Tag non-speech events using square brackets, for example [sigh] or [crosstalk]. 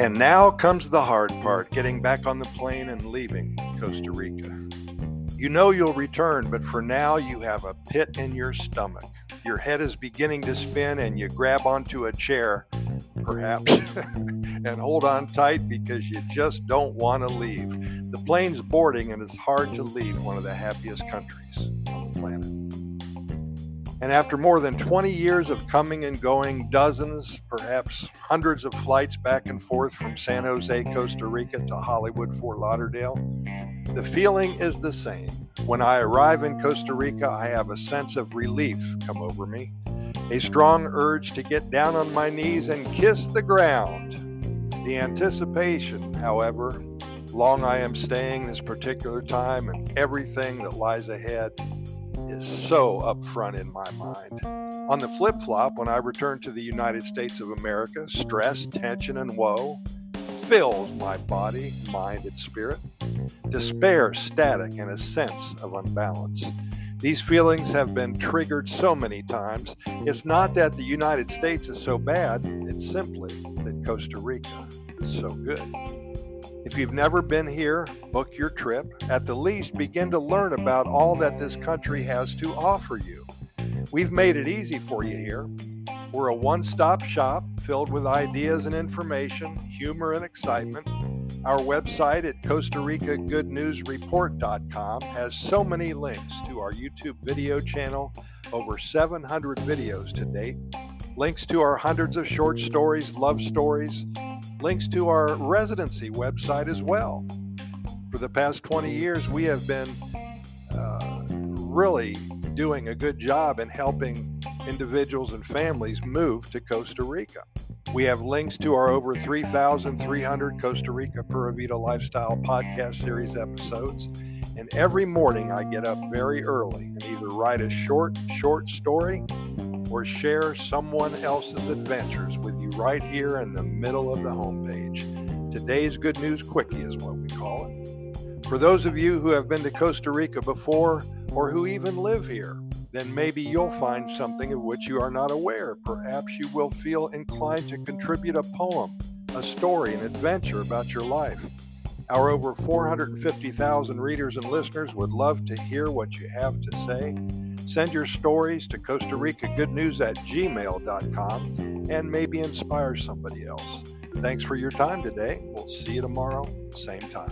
And now comes the hard part getting back on the plane and leaving Costa Rica. You know you'll return, but for now you have a pit in your stomach. Your head is beginning to spin, and you grab onto a chair, perhaps, [laughs] and hold on tight because you just don't want to leave. The plane's boarding, and it's hard to leave one of the happiest countries on the planet. And after more than 20 years of coming and going, dozens, perhaps hundreds of flights back and forth from San Jose, Costa Rica to Hollywood, Fort Lauderdale, the feeling is the same. When I arrive in Costa Rica, I have a sense of relief come over me, a strong urge to get down on my knees and kiss the ground. The anticipation, however, long I am staying this particular time and everything that lies ahead is so upfront in my mind. On the flip flop, when I return to the United States of America, stress, tension, and woe fills my body, mind, and spirit. Despair, static, and a sense of unbalance. These feelings have been triggered so many times. It's not that the United States is so bad, it's simply that Costa Rica is so good. If you've never been here, book your trip. At the least, begin to learn about all that this country has to offer you. We've made it easy for you here. We're a one stop shop filled with ideas and information, humor and excitement. Our website at Costa Rica Good News Report.com has so many links to our YouTube video channel, over 700 videos to date, links to our hundreds of short stories, love stories, links to our residency website as well. For the past 20 years, we have been uh, really doing a good job in helping individuals and families move to Costa Rica. We have links to our over 3,300 Costa Rica Pura Vida Lifestyle podcast series episodes. And every morning I get up very early and either write a short, short story or share someone else's adventures with you right here in the middle of the homepage. Today's Good News Quickie is what we call it. For those of you who have been to Costa Rica before or who even live here, then maybe you'll find something of which you are not aware. Perhaps you will feel inclined to contribute a poem, a story, an adventure about your life. Our over 450,000 readers and listeners would love to hear what you have to say. Send your stories to Costa Rica Good News at gmail.com and maybe inspire somebody else. Thanks for your time today. We'll see you tomorrow, same time.